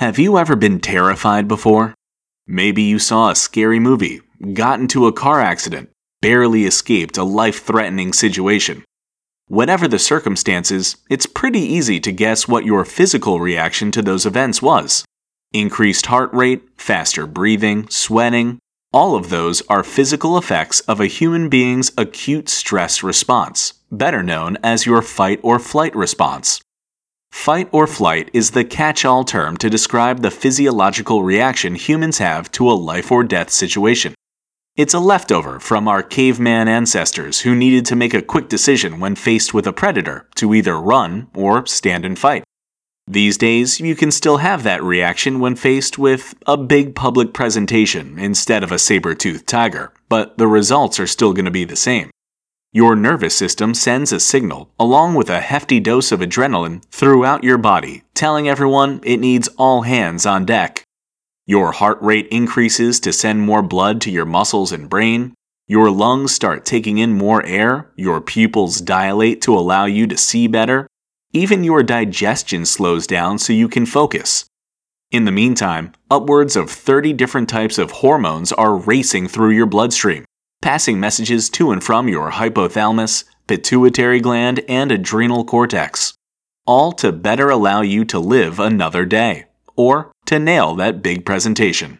Have you ever been terrified before? Maybe you saw a scary movie, got into a car accident, barely escaped a life threatening situation. Whatever the circumstances, it's pretty easy to guess what your physical reaction to those events was. Increased heart rate, faster breathing, sweating, all of those are physical effects of a human being's acute stress response, better known as your fight or flight response. Fight or flight is the catch all term to describe the physiological reaction humans have to a life or death situation. It's a leftover from our caveman ancestors who needed to make a quick decision when faced with a predator to either run or stand and fight. These days, you can still have that reaction when faced with a big public presentation instead of a saber toothed tiger, but the results are still going to be the same. Your nervous system sends a signal, along with a hefty dose of adrenaline, throughout your body, telling everyone it needs all hands on deck. Your heart rate increases to send more blood to your muscles and brain. Your lungs start taking in more air. Your pupils dilate to allow you to see better. Even your digestion slows down so you can focus. In the meantime, upwards of 30 different types of hormones are racing through your bloodstream passing messages to and from your hypothalamus, pituitary gland, and adrenal cortex, all to better allow you to live another day, or to nail that big presentation.